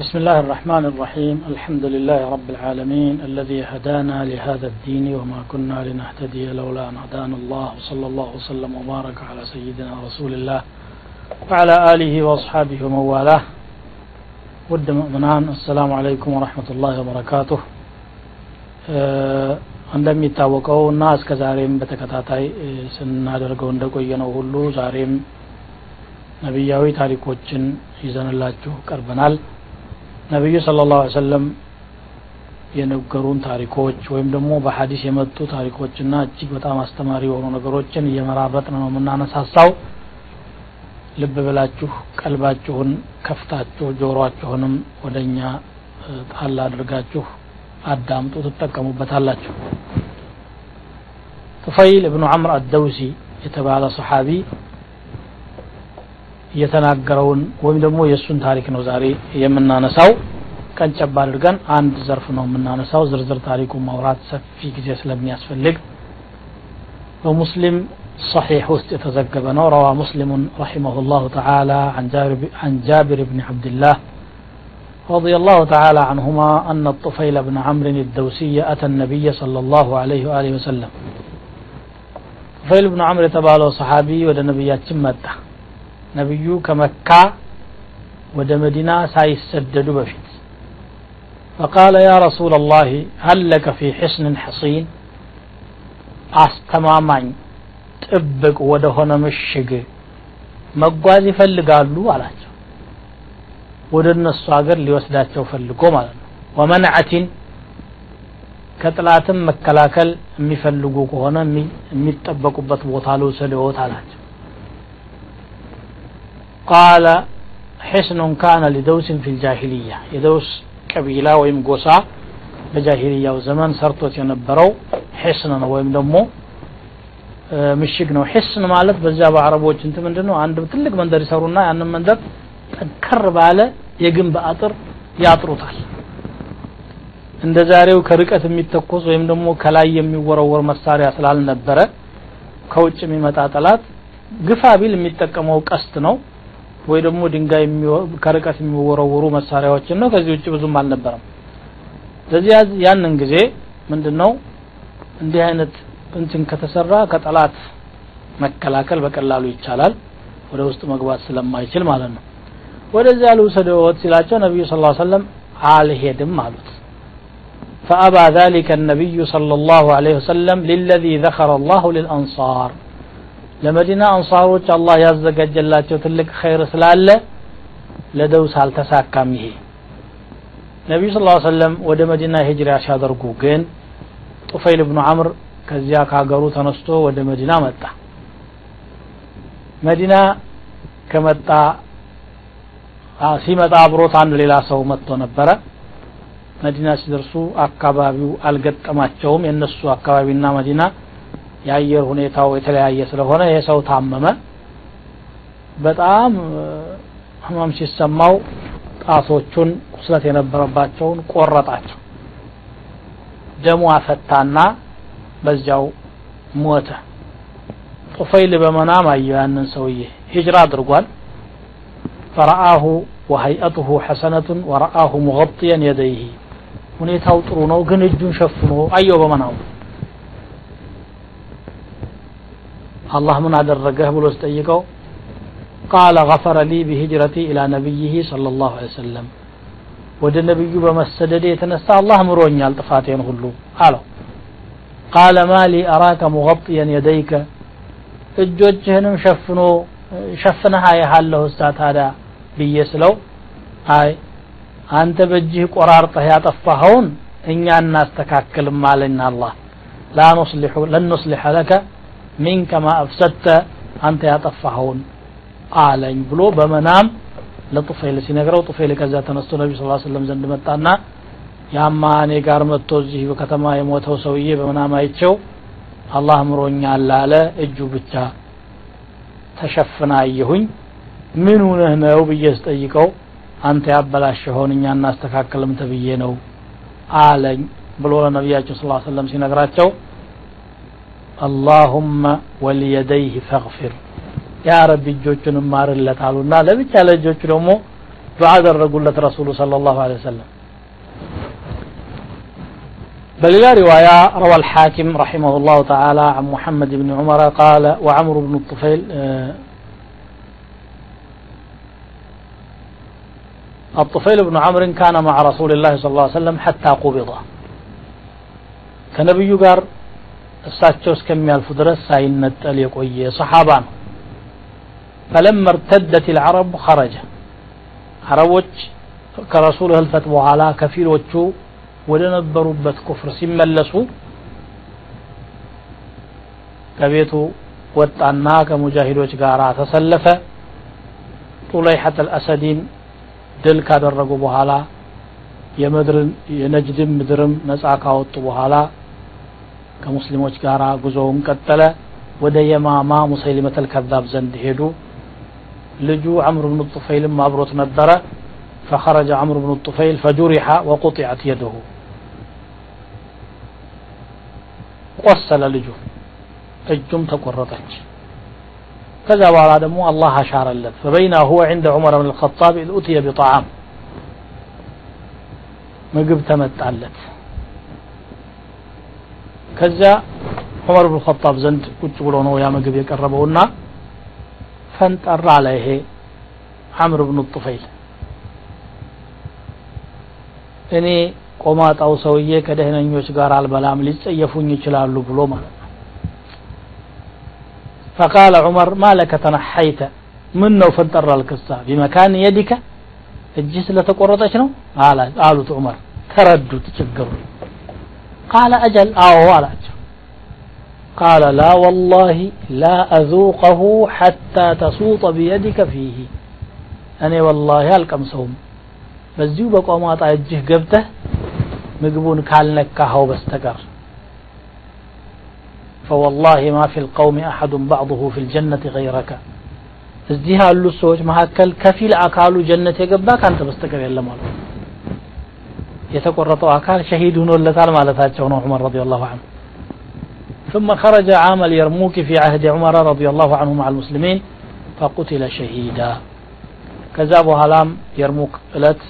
بسم الله الرحمن الرحيم الحمد لله رب العالمين الذي هدانا لهذا الدين وما كنا لنهتدي لولا أن هدانا الله وصلى الله وسلم وبارك على سيدنا رسول الله وعلى آله وأصحابه ومن والاه ود مؤمنان السلام عليكم ورحمة الله وبركاته እንደሚታወቀው እና እስከ ዛሬም በተከታታይ ስናደርገው እንደቆየነው ሁሉ ዛሬም ነቢያዊ ታሪኮችን ይዘንላችሁ ቀርበናል ነቢዩ ስለ ላሁ ሰለም የነገሩን ታሪኮች ወይም ደግሞ በሀዲስ የመጡ ታሪኮችና እጅግ በጣም አስተማሪ የሆኑ ነገሮችን እየመራረጥን ነው የምናነሳሳው። ልብ ብላችሁ ቀልባችሁን ከፍታችሁ ጆሮአችሁንም ወደ እኛ ጣል አድርጋችሁ አዳምጡ ትጠቀሙበታላችሁ። ጡፈይል እብኑ አምር አደውሲ የተባለ ሰሓቢ የተናገረውን ወይም ደግሞ የእሱን ታሪክ ነው ዛሬ የምናነሳው ቀንጨብ አድርገን አንድ ዘርፍ ነው የምናነሳው ዝርዝር ታሪኩ ማውራት ሰፊ ጊዜ ስለሚያስፈልግ በሙስሊም صحيح وسط يتزقب روى مسلم رحمه الله تعالى عن جابر, عن جابر بن عبد الله رضي الله تعالى عنهما أن الطفيل بن عمرو الدوسي أتى النبي صلى الله عليه وآله وسلم طفيل بن عمرو تبالو صحابي ودى نبيات مدة ነቢዩ ከመካ ወደ መዲና ሳይሰደዱ በፊት فقال يا رسول الله هل لك في حصن حصين አስተማማኝ ጥብቅ ወደ ሆነ ምሽግ መጓዝ ይፈልጋሉ አላቸው ወደ እነሱ ሀገር ሊወስዳቸው ፈልጎ ማለት ነው ወመንዐቲን ከጥላትም መከላከል የሚፈልጉ ከሆነ የሚጠበቁበት ቦታ ልውሰድዎት አላቸው ቃለ ሕስኑን ካነ ሊደውስን ፊ ልጃሂልያ የደውስ ቀቢላ ወይም ጎሳ በጃሂልያው ዘመን ሰርቶት የነበረው ሕስን ነው ወይም ደግሞ ምሽግ ነው ሕስን ማለት በዚያ በአረቦች እንት ምንድን ነው አንድ ትልቅ መንደር ይሰሩና ያንን መንደር ጠንከር ባለ የግንብ አጥር ያጥሩታል እንደ ዛሬው ከርቀት የሚተኮስ ወይም ደግሞ ከላይ የሚወረወር መሳሪያ ስላልነበረ ከውጭ የሚመጣ ጠላት ግፋ ቢል የሚጠቀመው ቀስት ነው። ወይ ደግሞ ድንጋይ ከርቀት የሚወረወሩ መሳሪያዎችን ነው ከዚህ ውጭ ብዙም አልነበረም ስለዚህ ያንን ጊዜ ምንድነው እንዲህ አይነት እንትን ከተሰራ ከጠላት መከላከል በቀላሉ ይቻላል ወደ ውስጥ መግባት ስለማይችል ማለት ነው ወደዚያ ልውሰደዎት ሲላቸው ነቢዩ ስ ሰለም አልሄድም አሉት فأبى ذلك النبي صلى الله عليه وسلم للذي ذكر الله للأنصار ለመዲና አንሳሮች አላህ ያዘጋጀላቸው ትልቅ ኸይር ስላለ ለደውስ አልተሳካም ይሄ። ነቢዩ ስ ሰለም ወደ መዲና ሂጅራ ሲያደርጉ ግን ጡፈይል ብኑ አምር ከዚያ ከሀገሩ ተነስቶ ወደ መዲና መጣ። መዲና ከመጣ ሲመጣ አብሮት አንድ ሌላ ሰው መጥቶ ነበረ። መዲና ሲደርሱ አካባቢው አልገጠማቸውም። የእነሱ አካባቢና መዲና የአየር ሁኔታው የተለያየ ስለሆነ ይሄ ሰው ታመመ። በጣም ህመም ሲሰማው ጣቶቹን ቁስለት የነበረባቸውን ቆረጣቸው። ደሙ አፈታና በዚያው ሞተ። ጡፈይል በመናም አየው ያንን ሰውዬ። ሂጅራ አድርጓል። ፈረአሁ ወሀይአቱሁ ሐሰነቱን ወረአሁ ሙغطየን የደይህ ሁኔታው ጥሩ ነው ግን እጁን ሸፍኖ አየው በመናሙ አላህ ምን አደረገህ ብሎ ስጠይቀው ቃለ ገፈረ ሊ ቢሂጅረቲ ኢላ ነቢይህ ሰለ ላሁ ሰለም ወደ ነቢዩ በመሰደዴ የተነሳ አላህ ምሮኛል ጥፋቴን ሁሉ አለው። ቃለ ማ ሊ አራከ ሙቀጥየን የደይከ እጆችህንም ሸፍኖ ሸፍነህ አየሃለሁ እሳ ታዲያ ብዬ ስለው አይ አንተ በእጅህ ቆራርጠህ ያጠፋኸውን እኛ እናስተካክልም አለኝ አላህ። ላንስሊሑ ለንስሊሐ ለከ ሚንከ ማ አፍሰድተ አንተ ያጠፋኸውን አለኝ ብሎ በመናም ለጡፈይል ሲነግረው ጡፈይል ከዚያ ተነስቶ ነቢ ስ ስለም ዘንድ መጣና ያማ እኔ ጋር መጥቶ እዚህ በከተማ የሞተው ሰውዬ በመናም አይቸው አላህ ምሮኛል አለ። እጁ ብቻ ተሸፍና አየሁኝ። ምን ሁነህ ነው ብዬ ስጠይቀው አንተ ያበላሸኸውን እኛ እናስተካከልም ተብዬ ነው አለኝ ብሎ ለነቢያቸው ስ ሰለም ሲነግራቸው አላሁመ ወልየደይህ ፈግፊር ያ ረቢ እጆቹን ማርለት አሉና ለብቻ ለእጆቹ ደግሞ ዱዓ አደረጉለት ረሱሉ ሰለላሁ ዐለይሂ ወሰለም بلغ رواية روى الحاكم رحمه الله تعالى عن محمد بن عمر قال وعمرو بن الطفيل الطفيل بن عمرو كان مع رسول الله صلى الله عليه وسلم حتى قبض ከነብዩ ጋር እሳቸው እስከሚያልፉ ድረስ ሳይነጠል የቆየ ሰሓባ ነው። ፈለማ እርተደት ልዓረብ ኸረጀ። አረቦች ከረሱል ህልፈት በኋላ ከፊሎቹ ወደ ነበሩበት ኩፍር ሲመለሱ ከቤቱ ወጣና ከሙጃሂዶች ጋር ተሰለፈ። ጡለይሐት አልአሰዲን ድል ካደረጉ በኋላ የምድርን የነጅድን ምድርም ነፃ ካወጡ በኋላ ከሙስሊሞች ጋር ጉዞውን ቀጠለ ወደ የማማ ሙሰይሊመተል ከዛብ ዘንድ ሄዱ ልጁ عمرو بن الطفيل አብሮት ነበረ فخرج عمرو بن الطفيل فجرح وقطعت يده ቆሰለ ልጁ እጁም ተቆረጠች ከዛ በኋላ ደግሞ አላህ አሻረለት فبين هو عند عمر بن الخطاب إذ أتي بطعام ምግብ ተመጣለት ከዚያ ዑመር ብን ኸጣብ ዘንድ ቁጭ ብሎ ነው ያ ምግብ የቀረበውና ፈንጠራ አለ ይሄ አምር ብኑ ጡፈይል እኔ ቆማጣው ሰውዬ ከደህነኞች ጋር አልበላም ሊጸየፉኝ ይችላሉ ብሎ ማለት ነው فقال عمر ما لك تنحيت من ነው ፈንጠራ አልክሳ بمكان يدك እጅህ ስለተቆረጠች ነው አሉት ዑመር ተረዱት ችግሩ قال أجل. آه، أو ورد قال لا والله لا أذوقه حتى تسوط بيدك فيه. أنا والله هل كم سوم بزيو بقو ما تعجيه قبته. مقبون كالنك بستكر فوالله ما في القوم أحد بعضه في الجنة غيرك. ازديها اللو ما مهكل كفيل أكالو جنة يقبا أنت بستكر يلا مالو የተቆረጠው አካል ሸሂድ ሆኖለታል ማለታቸው ነው ዑመር ረዲየላሁ ዐንሁ ثم خرج عام اليرموك في عهد عمر رضي الله عنه مع المسلمين فقتل شهيدا كذا بوهلام يرموك እለት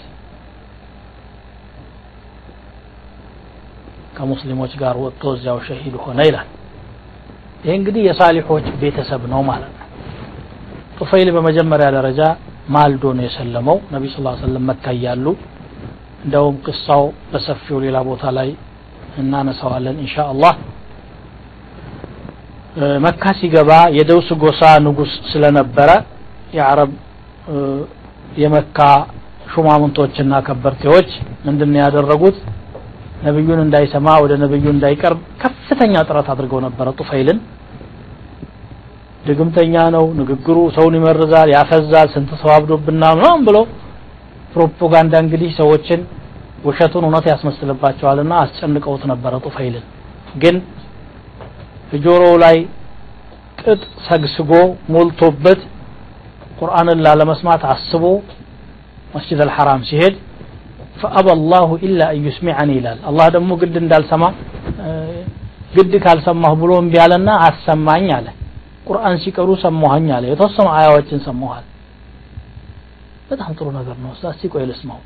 ከሙስሊሞች ጋር ወጥቶ እዚያው ሸሂድ ሆነ ይላል ይህ እንግዲህ የሳሊሖች ቤተሰብ ነው ማለት ነው ጡፈይል በመጀመሪያ ደረጃ ማልዶ ነው የሰለመው ነቢ ስ ሰለም መካ እያሉ እንደውም ቅሳው በሰፊው ሌላ ቦታ ላይ እናነሳዋለን ኢንሻ መካ ሲገባ የደውስ ጎሳ ንጉስ ስለነበረ የአረብ የመካ ሹማምንቶችና ከበርቴዎች ምንድን ያደረጉት? ነብዩን እንዳይሰማ ወደ ነብዩ እንዳይቀርብ ከፍተኛ ጥረት አድርገው ነበረ ጡፈይልን። ድግምተኛ ነው ንግግሩ ሰውን ይመርዛል ያፈዛል ስንት ሰው አብዶብናል ምናምን ብለው ፕሮፓጋንዳ እንግዲህ ሰዎችን ውሸቱን እውነት ያስመስልባቸዋልና አስጨንቀውት ነበረ ጡፈይልን ግን ጆሮው ላይ ጥጥ ሰግስጎ ሞልቶበት ቁርአንን ላለመስማት አስቦ መስጅድ አልሐራም ሲሄድ ፈአባ አላሁ ኢላ አን ዩስሚዐኒ ይላል። አላህ ደግሞ ግድ እንዳልሰማ ግድ ካልሰማሁ ብሎ እምቢ አለና አሰማኝ አለ። ቁርአን ሲቀሩ ሰማሁኝ አለ። የተወሰኑ አያዎችን ሰማኋል በጣም ጥሩ ነገር ነው። እስቲ ቆይ ልስማው።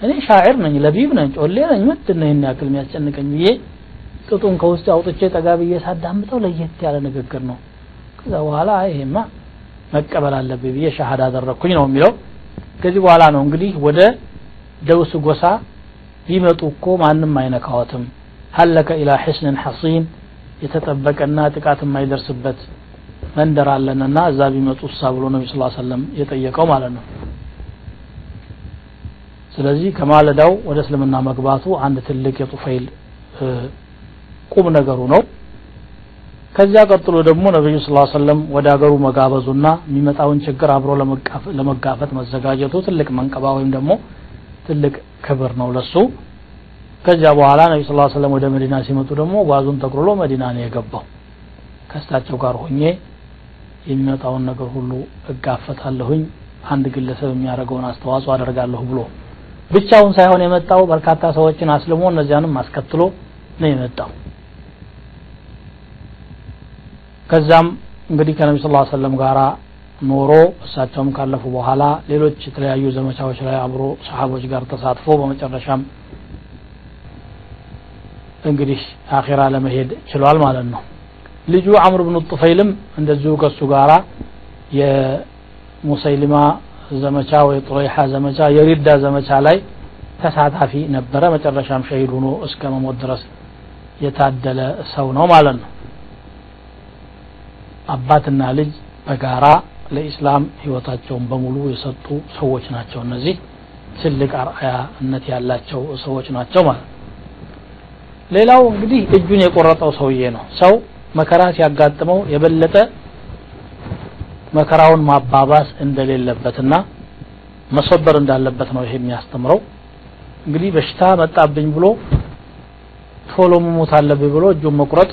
እኔ ሻዕር ነኝ ለቢብ ነኝ ጮሌ ነኝ። ምንድን ነው ያክል የሚያስጨንቀኝ ብዬ ቅጡን ከውስጥ አውጥቼ ጠጋ ብዬ ለየት ያለ ንግግር ነው። ከዛ በኋላ ይሄማ መቀበል አለብኝ ብዬ ሻሃዳ አደረግኩኝ ነው የሚለው። ከዚህ በኋላ ነው እንግዲህ ወደ ደውስ ጎሳ ቢመጡ እኮ ማንም አይነካወትም ሀለከ ኢላ ሕስንን ሐሲን የተጠበቀና ጥቃት የማይደርስበት መንደር አለንና እዛ ቢመጡ እሳ ብሎ ነቢ ስ ሰለም የጠየቀው ማለት ነው ስለዚህ ከማለዳው ወደ እስልምና መግባቱ አንድ ትልቅ የጡፈይል ቁም ነገሩ ነው። ከዚያ ቀጥሎ ደግሞ ነቢዩ ስ ሰለም ወደ ሀገሩ መጋበዙና የሚመጣውን ችግር አብሮ ለመጋፈጥ መዘጋጀቱ ትልቅ መንቀባ ወይም ደግሞ ትልቅ ክብር ነው ለሱ። ከዚያ በኋላ ነቢ ስ ሰለም ወደ መዲና ሲመጡ ደግሞ ጓዙን ጠቅልሎ መዲና ነው የገባው። ከእሳቸው ጋር ሆኜ የሚመጣውን ነገር ሁሉ እጋፈታለሁኝ አንድ ግለሰብ የሚያደርገውን አስተዋጽኦ አደርጋለሁ ብሎ ብቻውን ሳይሆን የመጣው በርካታ ሰዎችን አስልሞ እነዚያንም አስከትሎ ነው የመጣው። ከዛም እንግዲህ ከነቢ ስ ሰለም ጋር ኖሮ እሳቸውም ካለፉ በኋላ ሌሎች የተለያዩ ዘመቻዎች ላይ አብሮ ሰሓቦች ጋር ተሳትፎ በመጨረሻም እንግዲህ አኼራ ለመሄድ ችሏል ማለት ነው። ልጁ አምር ብኑ ጡፈይልም እንደዚሁ ከሱ ጋራ የሙሰይሊማ ዘመቻ ወይ ጡረይሓ ዘመቻ የሪዳ ዘመቻ ላይ ተሳታፊ ነበረ። መጨረሻም ሸሂድ ሆኖ እስከ መሞት ድረስ የታደለ ሰው ነው ማለት ነው። አባትና ልጅ በጋራ ለኢስላም ህይወታቸውን በሙሉ የሰጡ ሰዎች ናቸው። እነዚህ ትልቅ አርአያነት ያላቸው ሰዎች ናቸው ማለት ሌላው እንግዲህ እጁን የቆረጠው ሰውዬ ነው። ሰው መከራ ሲያጋጥመው የበለጠ መከራውን ማባባስ እንደሌለበትና መሰበር እንዳለበት ነው ይሄ የሚያስተምረው። እንግዲህ በሽታ መጣብኝ ብሎ ቶሎ መሞት አለብኝ ብሎ እጁን መቁረጥ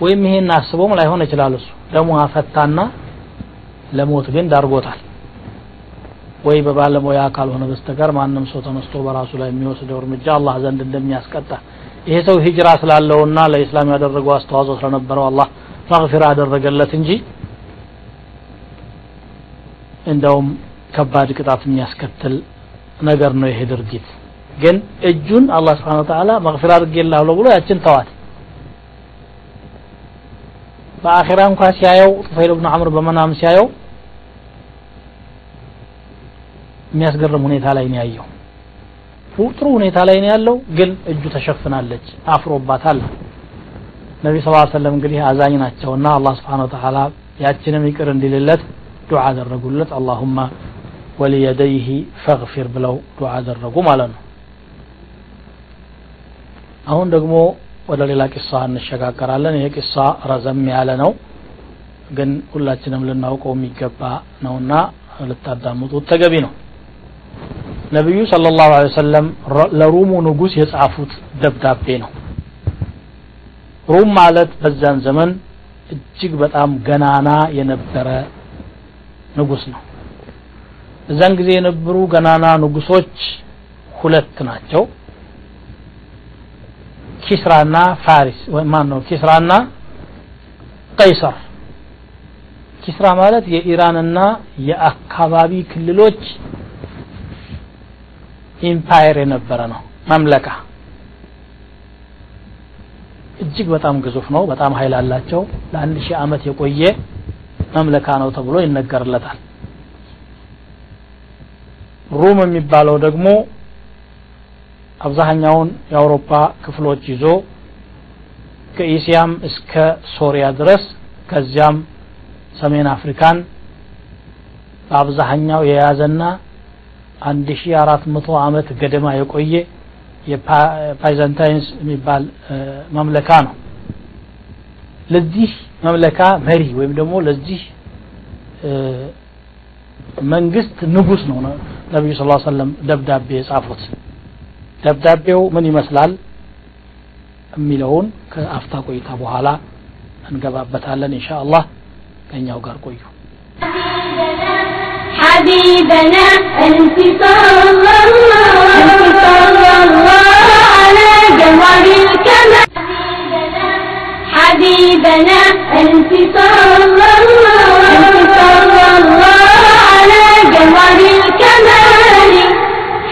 ወይም ይሄን አስቦም ላይሆን ይችላል እሱ። ደሞ አፈታና ለሞት ግን ዳርጎታል። ወይ በባለሙያ ካልሆነ በስተቀር ማንም ሰው ተነስቶ በራሱ ላይ የሚወስደው እርምጃ አላህ ዘንድ እንደሚያስቀጣ። ይሄ ሰው ሂጅራ ስላለውና ለኢስላም ያደረገው አስተዋጽኦ ስለነበረው አላህ መግፊራ አደረገለት እንጂ እንደውም ከባድ ቅጣት የሚያስከትል ነገር ነው ይሄ ድርጊት። ግን እጁን አላህ ስብሓን ወተዓላ መግፊራ አድርጌልሃለሁ ብሎ ያችን ተዋት። በአኺራ እንኳ ሲያየው ጡፈይል ብኑ አምር በመናም ሲያየው የሚያስገርም ሁኔታ ላይ ነው ያየው። ጥሩ ሁኔታ ላይ ነው ያለው ግን እጁ ተሸፍናለች አፍሮባታል። ነቢ ስ ሰለም እንግዲህ አዛኝ ናቸውና አላህ ስብሓን ወተዓላ ያችንም ይቅር እንዲልለት ዱዓ አደረጉለት አላሁማ ወሊየደይህ ፈግፊር ብለው ዱዓ አደረጉ ማለት ነው አሁን ደግሞ ወደ ሌላ ቂሳ እንሸጋገራለን ይሄ ቂሳ ረዘም ያለ ነው ግን ሁላችንም ልናውቀው የሚገባ ነውና ልታዳምጡት ተገቢ ነው ነቢዩ صلى الله عليه وسلم ለሩሙ ንጉስ የጻፉት ደብዳቤ ነው ሩም ማለት በዛን ዘመን እጅግ በጣም ገናና የነበረ ንጉስ ነው። እዛን ጊዜ የነበሩ ገናና ንጉሶች ሁለት ናቸው። ኪስራና ፋሪስ ማን ነው ኪስራና ቀይሰር። ኪስራ ማለት የኢራንና የአካባቢ ክልሎች empire የነበረ ነው مملكة እጅግ በጣም ግዙፍ ነው። በጣም ኃይል አላቸው። ለአንድ ሺህ ዓመት የቆየ مملكة ነው ተብሎ ይነገርለታል። ሩም የሚባለው ደግሞ አብዛኛውን የአውሮፓ ክፍሎች ይዞ ከኤሲያም እስከ ሶሪያ ድረስ ከዚያም ሰሜን አፍሪካን በአብዛኛው የያዘና 1400 ዓመት ገደማ የቆየ የ Byzantines የሚባል مملكة ነው። ለዚህ መምለካ መሪ ወይም ደግሞ ለዚህ መንግስት ንጉስ ነው ነቢዩ ስ ሰለም ደብዳቤ የጻፉት ደብዳቤው ምን ይመስላል የሚለውን ከአፍታ ቆይታ በኋላ እንገባበታለን ኢንሻ አላህ ከኛው ጋር ቆዩ حبيبنا أنت صلى الله أنت صلى الله على جوهر الكمال حبيبنا أنت صلى الله أنت صلى الله على جوهر الكمال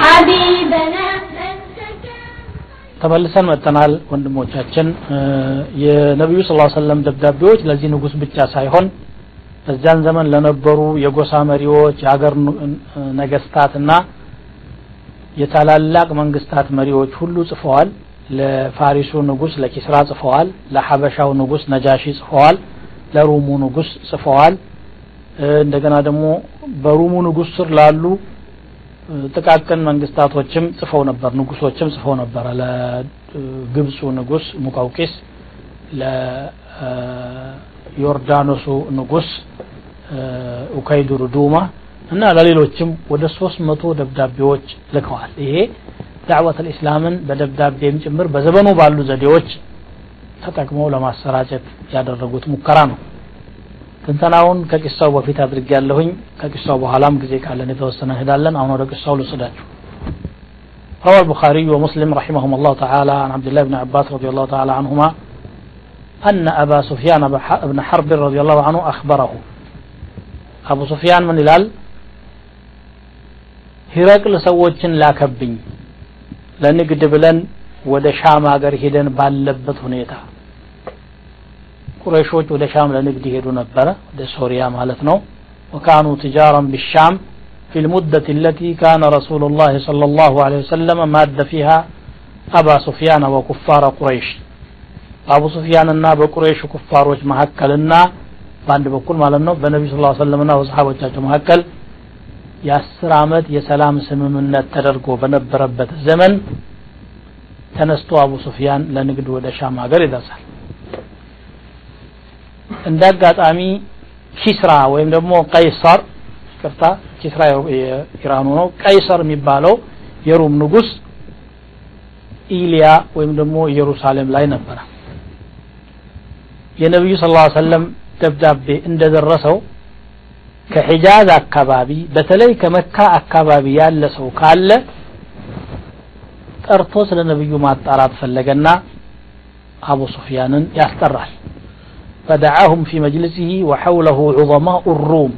حبيبنا ተመልሰን መጥተናል ወንድሞቻችን የነቢዩ ስ ሰለም ደብዳቤዎች ለዚህ ንጉስ ብቻ ሳይሆን በዚያን ዘመን ለነበሩ የጎሳ መሪዎች የሀገር ነገስታትና የታላላቅ መንግስታት መሪዎች ሁሉ ጽፈዋል ለፋሪሱ ንጉስ ለኪስራ ጽፈዋል። ለሐበሻው ንጉስ ነጃሺ ጽፈዋል። ለሩሙ ንጉስ ጽፈዋል። እንደገና ደግሞ በሩሙ ንጉስ ስር ላሉ ጥቃቅን መንግስታቶችም ጽፈው ነበር። ንጉሶችም ጽፈው ነበረ። ለግብፁ ንጉስ ሙቀውቂስ ለዮርዳኖሱ ንጉስ ኡከይዱር ዱማ እና ለሌሎችም ወደ ሶስት መቶ ደብዳቤዎች ልከዋል። ይሄ ዳዕወት ልእስላምን በደብዳቤም ጭምር በዘመኑ ባሉ ዘዴዎች ተጠቅመው ለማሰራጨት ያደረጉት ሙከራ ነው ትንተናውን ከቂሳው በፊት አድርግ ያለሁኝ ከቂሳው በኋላም ጊዜ ካለን የተወሰነ እንሄዳለን አሁን ወደ ቂሳው ልውሰዳችሁ روى البخاري ومسلم رحمهم الله تعالى عن عبد الله بن عباس رضي الله تعالى عنهما أن أبا سفيان بن حرب رضي الله عنه أخبره አቡ ሱፊያን ምን ይላል ሂረቅል ሰዎችን ላከብኝ ለንግድ ብለን ወደ ሻም ሀገር ሄደን ባለበት ሁኔታ ቁረይሾች ወደ ሻም ለንግድ ይሄዱ ነበረ ወደ ሶሪያ ማለት ነው ወካኑ ትጃራን ቢሻም في المدة التي كان رسول الله صلى الله عليه وسلم ماد فيها أبا سفيان وكفار قريش أبو سفيان እና በቁረይሽ ኩፋሮች መካከልና በአንድ በኩል ማለት ነው በነቢዩ ስ ሰለምና በሰሓቦቻቸው መካከል የአስር አመት የሰላም ስምምነት ተደርጎ በነበረበት ዘመን ተነስቶ አቡ ሱፊያን ለንግድ ወደ ሻም ሀገር ይደርሳል። እንደ አጋጣሚ ኪስራ ወይም ደግሞ ቀይሰር ቅርታ ኪስራ የኢራኑ ነው። ቀይሰር የሚባለው የሩም ንጉስ ኢሊያ ወይም ደግሞ ኢየሩሳሌም ላይ ነበረ። የነቢዩ ስ ሰለም ደብዳቤ እንደደረሰው ከሒጃዝ አካባቢ በተለይ ከመካ አካባቢ ያለ ሰው ካለ ጠርቶ ስለ ነብዩ ማጣራት ፈለገና አቡ ሱፊያንን ያስጠራል። فدعاهم في مجلسه وحوله عظماء الروم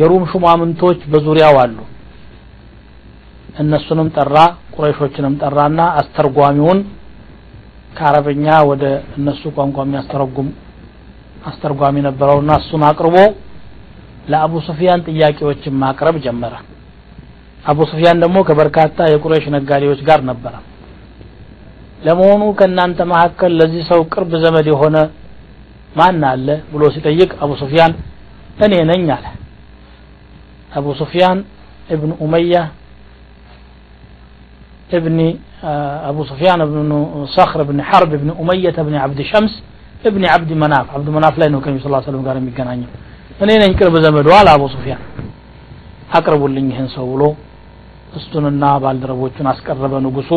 የሩም ሹማምንቶች በዙሪያው አሉ። እነሱንም ጠራ ቁረይሾችንም ጠራና አስተርጓሚውን ከአረበኛ ወደ እነሱ ቋንቋ የሚያስተረጉም አስተርጓሚ ነበረውና እሱን አቅርቦ ለአቡ ሱፊያን ጥያቄዎችን ማቅረብ ጀመረ አቡ ሱፊያን ደግሞ ከበርካታ የቁረይሽ ነጋዴዎች ጋር ነበረ ለመሆኑ ከእናንተ መካከል ለዚህ ሰው ቅርብ ዘመድ የሆነ ማን አለ ብሎ ሲጠይቅ አቡ ሱፊያን እኔ ነኝ አለ አቡ ሱፊያን እብን ኡመያ ابن أبو سفيان بن صخر بن حرب بن أمية بن عبد شمس ابن عبد مناف عبد مناف ላይ ነው ከነቢ ስ ሰለም ጋር የሚገናኘው እኔ ነኝ ቅርብ ዘመዱ አለ አቡ ሱፊያን። አቅርቡልኝ ይህን ሰው ብሎ እሱንና ባልደረቦቹን አስቀረበ ንጉሱ።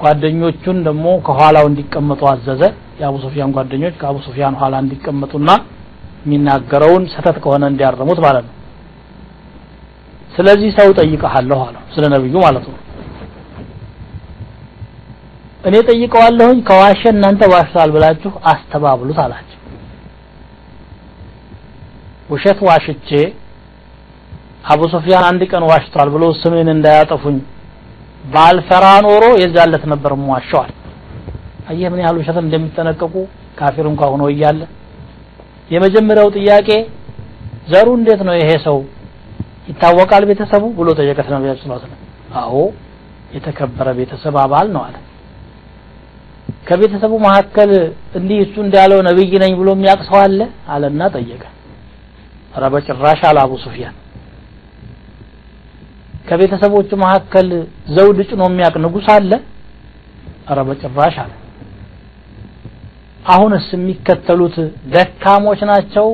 ጓደኞቹን ደግሞ ከኋላው እንዲቀመጡ አዘዘ። የአቡ ሱፊያን ጓደኞች ከአቡ ሱፊያን ኋላ እንዲቀመጡና የሚናገረውን ሰተት ከሆነ እንዲያርሙት ማለት ነው። ስለዚህ ሰው ጠይቀሃለሁ አለው ስለ ነብዩ ማለት ነው። እኔ ጠይቀዋለሁኝ ከዋሸ እናንተ ዋሽቷል ብላችሁ አስተባብሉት አላቸው ውሸት ዋሽቼ አቡ ሱፊያን አንድ ቀን ዋሽቷል ብሎ ስሜን እንዳያጠፉኝ ባልፈራ ኖሮ የዛለት ነበር ዋሸዋል አየህ ምን ያህል ውሸት እንደሚጠነቀቁ ካፊር እንኳ ሆኖ እያለ። የመጀመሪያው ጥያቄ ዘሩ እንዴት ነው ይሄ ሰው? ይታወቃል ቤተሰቡ ብሎ ጠየቀ ነቢያችን ስለ ስለም አዎ የተከበረ ቤተሰብ አባል ነው አለ። ከቤተሰቡ መካከል እንዲህ እሱ እንዳለው ነብይ ነኝ ብሎ የሚያውቅ ሰው አለ አለና ጠየቀ ኧረ በጭራሽ አለ አቡ ሱፊያን። ከቤተሰቦቹ መካከል ዘውድ ጭኖ የሚያውቅ ንጉስ አለ? ኧረ በጭራሽ አለ። አሁንስ የሚከተሉት ደካሞች ናቸው?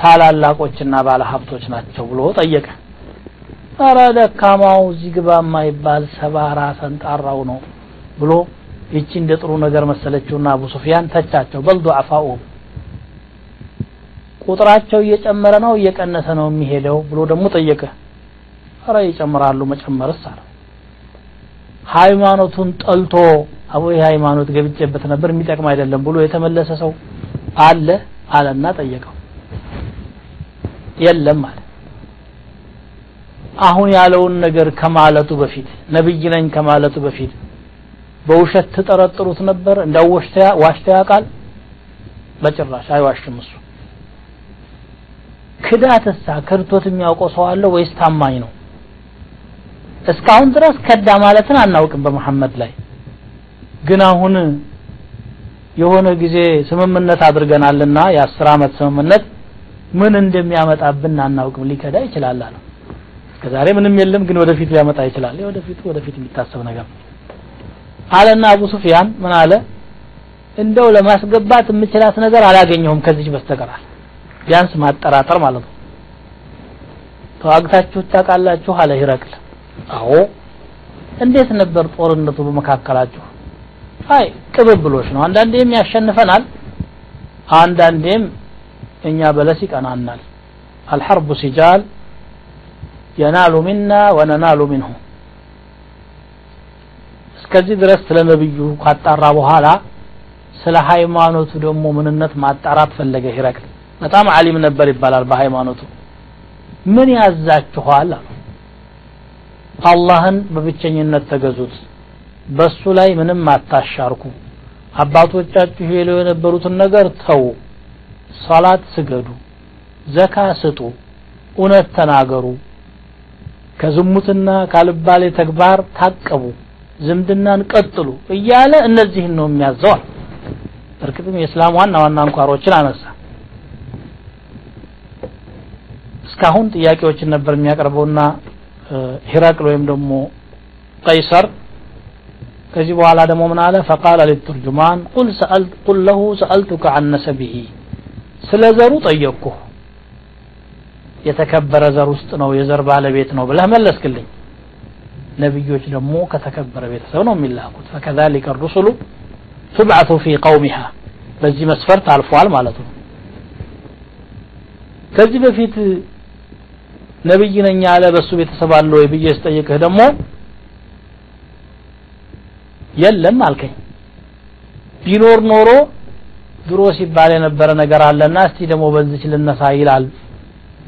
ታላላቆችና ባለ ሀብቶች ናቸው ብሎ ጠየቀ። ኧረ ደካማው እዚህ ግባ የማይባል ሰባራ ሰንጣራው ነው ብሎ ይቺ እንደ ጥሩ ነገር መሰለችውና አቡ ሱፊያን ተቻቸው። በል ዱዓፋኡ ቁጥራቸው እየጨመረ ነው እየቀነሰ ነው የሚሄደው ብሎ ደግሞ ጠየቀ። ኧረ ይጨምራሉ መጨመርስ አለ። ሃይማኖቱን ጠልቶ ይህ ሃይማኖት ገብቼበት ነበር የሚጠቅም አይደለም ብሎ የተመለሰ ሰው አለ አለና ጠየቀው። የለም አለ። አሁን ያለውን ነገር ከማለቱ በፊት ነብይ ነኝ ከማለቱ በፊት በውሸት ትጠረጥሩት ነበር? እንዳው ዋሽታ ያውቃል በጭራሽ አይዋሽም እሱ ክዳትሳ ከድቶት የሚያውቀው ሰው አለ ወይስ ታማኝ ነው? እስካሁን ድረስ ከዳ ማለትን አናውቅም በመሐመድ ላይ። ግን አሁን የሆነ ጊዜ ስምምነት አድርገናልና የአስር አመት ስምምነት ምን እንደሚያመጣብን አናውቅም። ሊከዳ ይችላል አለ። እስከዛሬ ምንም የለም ግን ወደፊት ሊያመጣ ይችላል። ወደፊቱ ወደፊት የሚታሰብ ነገር አለና አቡ ሱፊያን ምን አለ? እንደው ለማስገባት የምችላት ነገር አላገኘሁም ከዚች በስተቀር ቢያንስ ማጠራጠር ማለት ነው። ተዋግታችሁ ታውቃላችሁ አለ ሂረቅል አዎ። እንዴት ነበር ጦርነቱ በመካከላችሁ? አይ ቅብብሎች ነው። አንዳንዴም ያሸንፈናል አንዳንዴም እኛ በለስ ይቀናናል። አልሐርቡ ሲጃል የናሉ ሚና ወነናሉ ሚንሁ። እስከዚህ ድረስ ስለ ነብዩ ካጣራ በኋላ ስለ ሃይማኖቱ ደግሞ ምንነት ማጣራት ፈለገ ሂረቅል በጣም አሊም ነበር ይባላል በሃይማኖቱ። ምን ያዛችኋል አሉ። አላህን በብቸኝነት ተገዙት በሱ ላይ ምንም አታሻርኩ አባቶቻችሁ ይሉ የነበሩትን ነገር ተው ሰላት ስገዱ ዘካ ስጡ እውነት ተናገሩ ከዝሙትና ካልባሌ ተግባር ታቀቡ ዝምድናን ቀጥሉ እያለ እነዚህን ነው የሚያዘዋል እርግጥም የእስላም ዋና ዋና አንኳሮችን አነሳ እስካሁን ጥያቄዎችን ነበር የሚያቀርበውና ሂረቅል ወይም ደግሞ ቀይሰር። ከዚህ በኋላ ደግሞ ምን አለ? ፈቃለ ሊቱርጁማን ቁል ሰአልት ቁል ለሁ ሰአልቱከ አን ነሰቢሂ። ስለ ዘሩ ጠየቅኩህ። የተከበረ ዘር ውስጥ ነው የዘር ባለቤት ነው ብለህ መለስክልኝ። ነቢዮች ደግሞ ከተከበረ ቤተሰብ ነው የሚላኩት። ፈከዛሊከ ሩሱሉ ትብዓቱ ፊ ቀውሚሃ። በዚህ መስፈርት አልፏል ማለት ነው። ከዚህ በፊት ነብይ ነኝ ያለ በሱ ቤተሰብ አለ ወይ ብዬ ስጠይቅህ ደግሞ የለም አልከኝ። ቢኖር ኖሮ ድሮ ሲባል የነበረ ነገር አለና እስቲ ደግሞ በዚች ልነሳ ይላል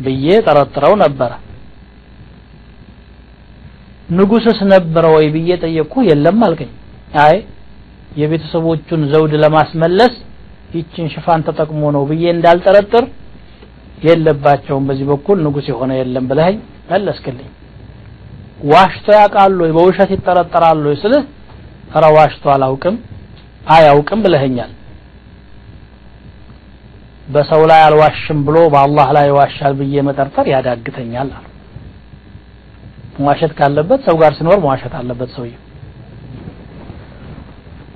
ብዬ ጠረጥረው ነበረ። ንጉስስ ነበረ ወይ ብዬ ጠየቅኩ የለም አልከኝ። አይ የቤተሰቦቹን ዘውድ ለማስመለስ ይችን ሽፋን ተጠቅሞ ነው ብዬ እንዳልጠረጥር የለባቸውም በዚህ በኩል ንጉስ የሆነ የለም ብለኸኝ መለስክልኝ። ዋሽቶ ያውቃሉ በውሸት ይጠረጠራሉ ወይ ስልህ ኧረ ዋሽቶ አላውቅም አያውቅም ብለኸኛል። በሰው ላይ አልዋሽም ብሎ በአላህ ላይ ዋሻል ብዬ መጠርጠር ያዳግተኛል አሉ። መዋሸት ካለበት ሰው ጋር ሲኖር መዋሸት አለበት ሰውየው።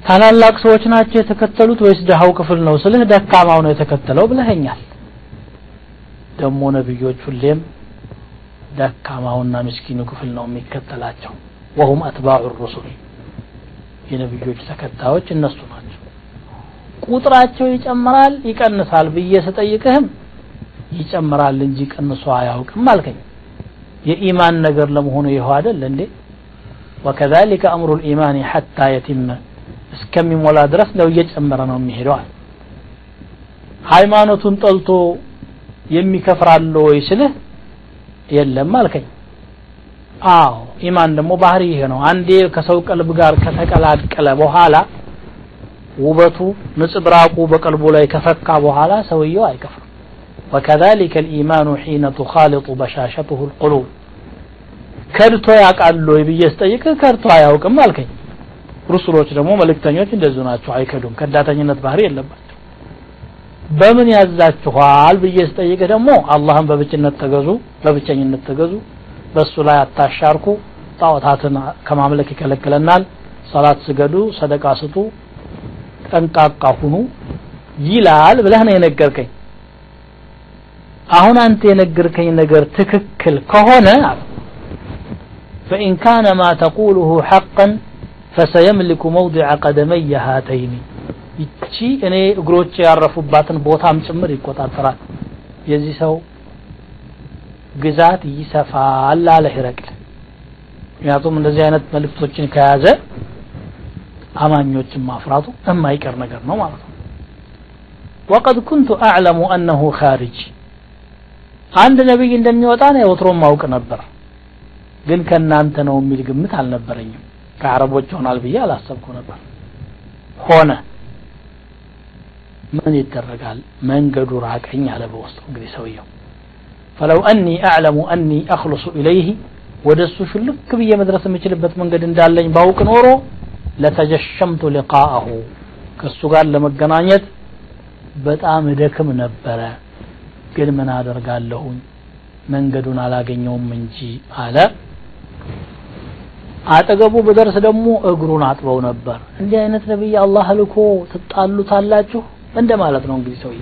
ታላላቅ ሰዎች ናቸው የተከተሉት ወይስ ድሃው ክፍል ነው ስልህ ደካማው ነው የተከተለው ብለኸኛል ደግሞ ነብዮች ሁሌም ደካማውና ምስኪኑ ክፍል ነው የሚከተላቸው። ወሁም አትባዑ ሩሱል። የነቢዮች ተከታዮች እነሱ ናቸው። ቁጥራቸው ይጨምራል ይቀንሳል ብዬ ስጠይቅህም ይጨምራል እንጂ ቀንሶ አያውቅም አልከኝ። የኢማን ነገር ለመሆኑ ይኸው አደል እንዴ? ወከዛሊከ አምሩ ልኢማን ሐታ የቲመ። እስከሚሞላ ድረስ ነው እየጨመረ ነው የሚሄደዋል ሃይማኖቱን ጠልቶ የሚከፍራለ ወይ ስልህ የለም አልከኝ አዎ ኢማን ደግሞ ባህሪ ይሄ ነው አንዴ ከሰው ቀልብ ጋር ከተቀላቀለ በኋላ ውበቱ ንጽብራቁ በቀልቡ ላይ ከፈካ በኋላ ሰውየው አይከፍርም وكذلك الإيمان حين تخالط بشاشته القلوب ከድቶ ያውቃሉ ወይ ብዬ ስጠይቅህ ከድቶ አያውቅም አልከኝ ሩሱሎች ደግሞ መልእክተኞች እንደዚሁ ናቸው አይከዱም ከዳተኝነት ባህሪ የለባቸው በምን ያዛችኋል ብዬ ስጠይቅህ ደግሞ አላህን በብቸኝነት ተገዙ በብቸኝነት ተገዙ በሱ ላይ አታሻርኩ ጣዖታትን ከማምለክ ይከለክለናል ሰላት ስገዱ ሰደቃ ስጡ ጠንቃቃ ሁኑ ይላል ብለህ ነው የነገርከኝ አሁን አንተ የነገርከኝ ነገር ትክክል ከሆነ فإن كان ما تقوله حقا فسيملك موضع قدمي هاتين ይቺ እኔ እግሮች ያረፉባትን ቦታም ጭምር ይቆጣጠራል። የዚህ ሰው ግዛት ይሰፋል አለ ሂረቅል ምክንያቱም እንደዚህ አይነት መልእክቶችን ከያዘ አማኞችን ማፍራቱ የማይቀር ነገር ነው ማለት ነው። ወቀድ ኩንቱ አዕለሙ አነሁ ካሪጅ አንድ ነቢይ እንደሚወጣ ነው ወትሮም ማውቅ ነበር ግን ከእናንተ ነው የሚል ግምት አልነበረኝም። ከአረቦች ሆናል ብዬ አላሰብኩ ነበር። ሆነ ምን ይደረጋል? መንገዱ ራቀኝ አለ በውስጡ እንግዲህ ሰውየው። ፈለው አኒ አዕለሙ አኒ አክልሱ ኢለይህ ወደ እሱ ሽልክ ብዬ መድረስ የምችልበት መንገድ እንዳለኝ ባውቅ ኖሮ ለተጀሸምቱ ሊቃአሁ ከእሱ ጋር ለመገናኘት በጣም እደክም ነበረ። ግን ምን አደርጋለሁኝ? መንገዱን አላገኘውም እንጂ አለ። አጠገቡ በደርስ ደግሞ እግሩን አጥበው ነበር። እንዲህ አይነት ነብይ አላህ ልኮ ትጣሉታላችሁ እንደ ማለት ነው እንግዲህ ሰውዬ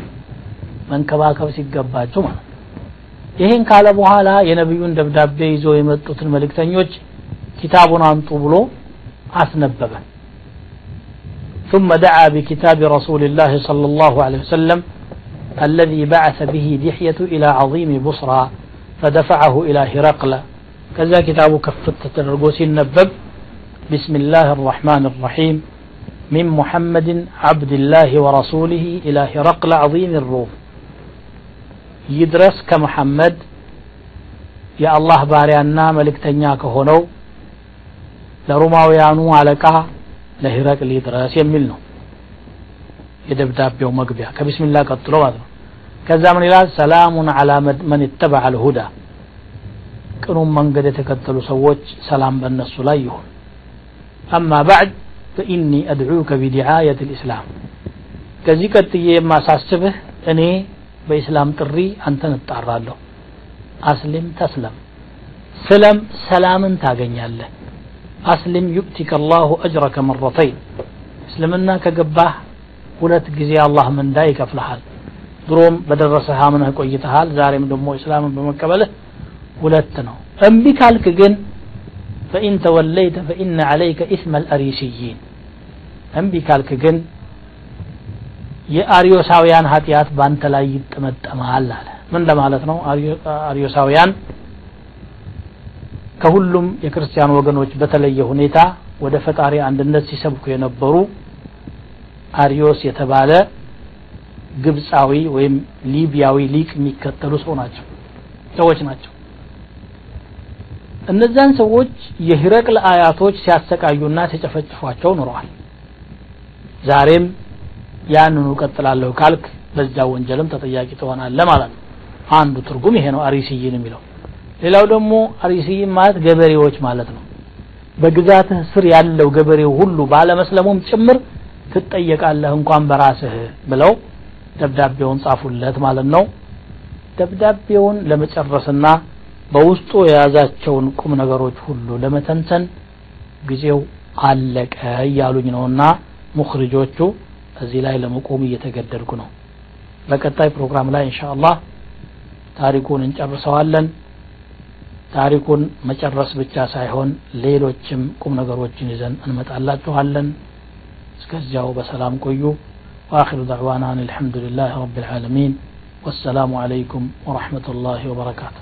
መንከባከብ ሲገባችሁ ማለት ይሄን ካለ በኋላ የነብዩን ደብዳቤ ይዞ የመጡትን መልእክተኞች ኪታቡን አምጡ ብሎ አስነበበ ثم دعا بكتاب رسول الله صلى الله عليه وسلم الذي بعث به دحية إلى عظيم بصرى فدفعه إلى هرقل كذا كتاب كفت تدرقوس النبب بسم الله الرحمن الرحيم من محمد عبد الله ورسوله إلى هرقل عظيم الروم يدرس كمحمد يا الله باريانا ملكتنيا كهونو ለሮማውያኑ አለቃ ለሂረቅል ይድረስ የሚል ነው የደብዳቤው መግቢያ ከቢስሚላ ቀጥሎ ማለት ነው ከዛ ምን ይላል ሰላሙን አላ መን ይተበዐ ልሁዳ ቅኑም መንገድ የተከተሉ ሰዎች ሰላም በእነሱ ላይ ይሁን አማ ባዕድ ፈኢኒ አድዑከ ቢዲዓየት ልእስላም። ከዚህ ቀጥዬ የማሳስብህ እኔ በኢስላም ጥሪ አንተን እጣራለሁ። አስሊም ተስለም። ስለም ሰላምን ታገኛለህ። አስሊም ዩእቲከ አላሁ አጅረከ መረተይን። እስልምና ከገባህ ሁለት ጊዜ አላህ ምንዳ ይከፍልሃል። ድሮም በደረሰህ አምነህ ቆይተሃል ዛሬም ደግሞ እስላምን በመቀበልህ ሁለት ነው። እምቢ ካልክ ግን ፈኢን ተወለይተ ፈኢነ ዓለይከ ኢስመ አልአሪሲይን እምቢ ካልክ ግን የአሪዮሳውያን ኃጢአት በአንተ ላይ ይጠመጠማል አለ። ምን ለማለት ነው? አሪዮሳውያን ከሁሉም የክርስቲያን ወገኖች በተለየ ሁኔታ ወደ ፈጣሪ አንድነት ሲሰብኩ የነበሩ አሪዮስ የተባለ ግብፃዊ ወይም ሊቢያዊ ሊቅ የሚከተሉ ሰው ናቸው። ሰዎች ናቸው። እነዛን ሰዎች የሂረቅል አያቶች ሲያሰቃዩና ሲጨፈጭፏቸው ኑረዋል ዛሬም ያንኑ ቀጥላለሁ ካልክ በዛ ወንጀልም ተጠያቂ ትሆናለ ማለት ነው። አንዱ ትርጉም ይሄ ነው አሪሲይን የሚለው። ሌላው ደግሞ አሪሲይን ማለት ገበሬዎች ማለት ነው። በግዛትህ ስር ያለው ገበሬው ሁሉ ባለመስለሙም ጭምር ትጠየቃለህ እንኳን በራስህ ብለው ደብዳቤውን ጻፉለት ማለት ነው። ደብዳቤውን ለመጨረስና በውስጡ የያዛቸውን ቁም ነገሮች ሁሉ ለመተንተን ጊዜው አለቀ እያሉኝ ነውና ሙክርጆቹ እዚህ ላይ ለመቆም እየተገደድኩ ነው በቀጣይ ፕሮግራም ላይ እንሻ አላህ ታሪኩን እንጨርሰዋለን ታሪኩን መጨረስ ብቻ ሳይሆን ሌሎችም ቁም ነገሮችን ይዘን እንመጣላችኋለን እስከዚያው በሰላም ቆዩ واخر دعوانا ان الحمد لله رب العالمين والسلام عليكم ورحمه الله وبركاته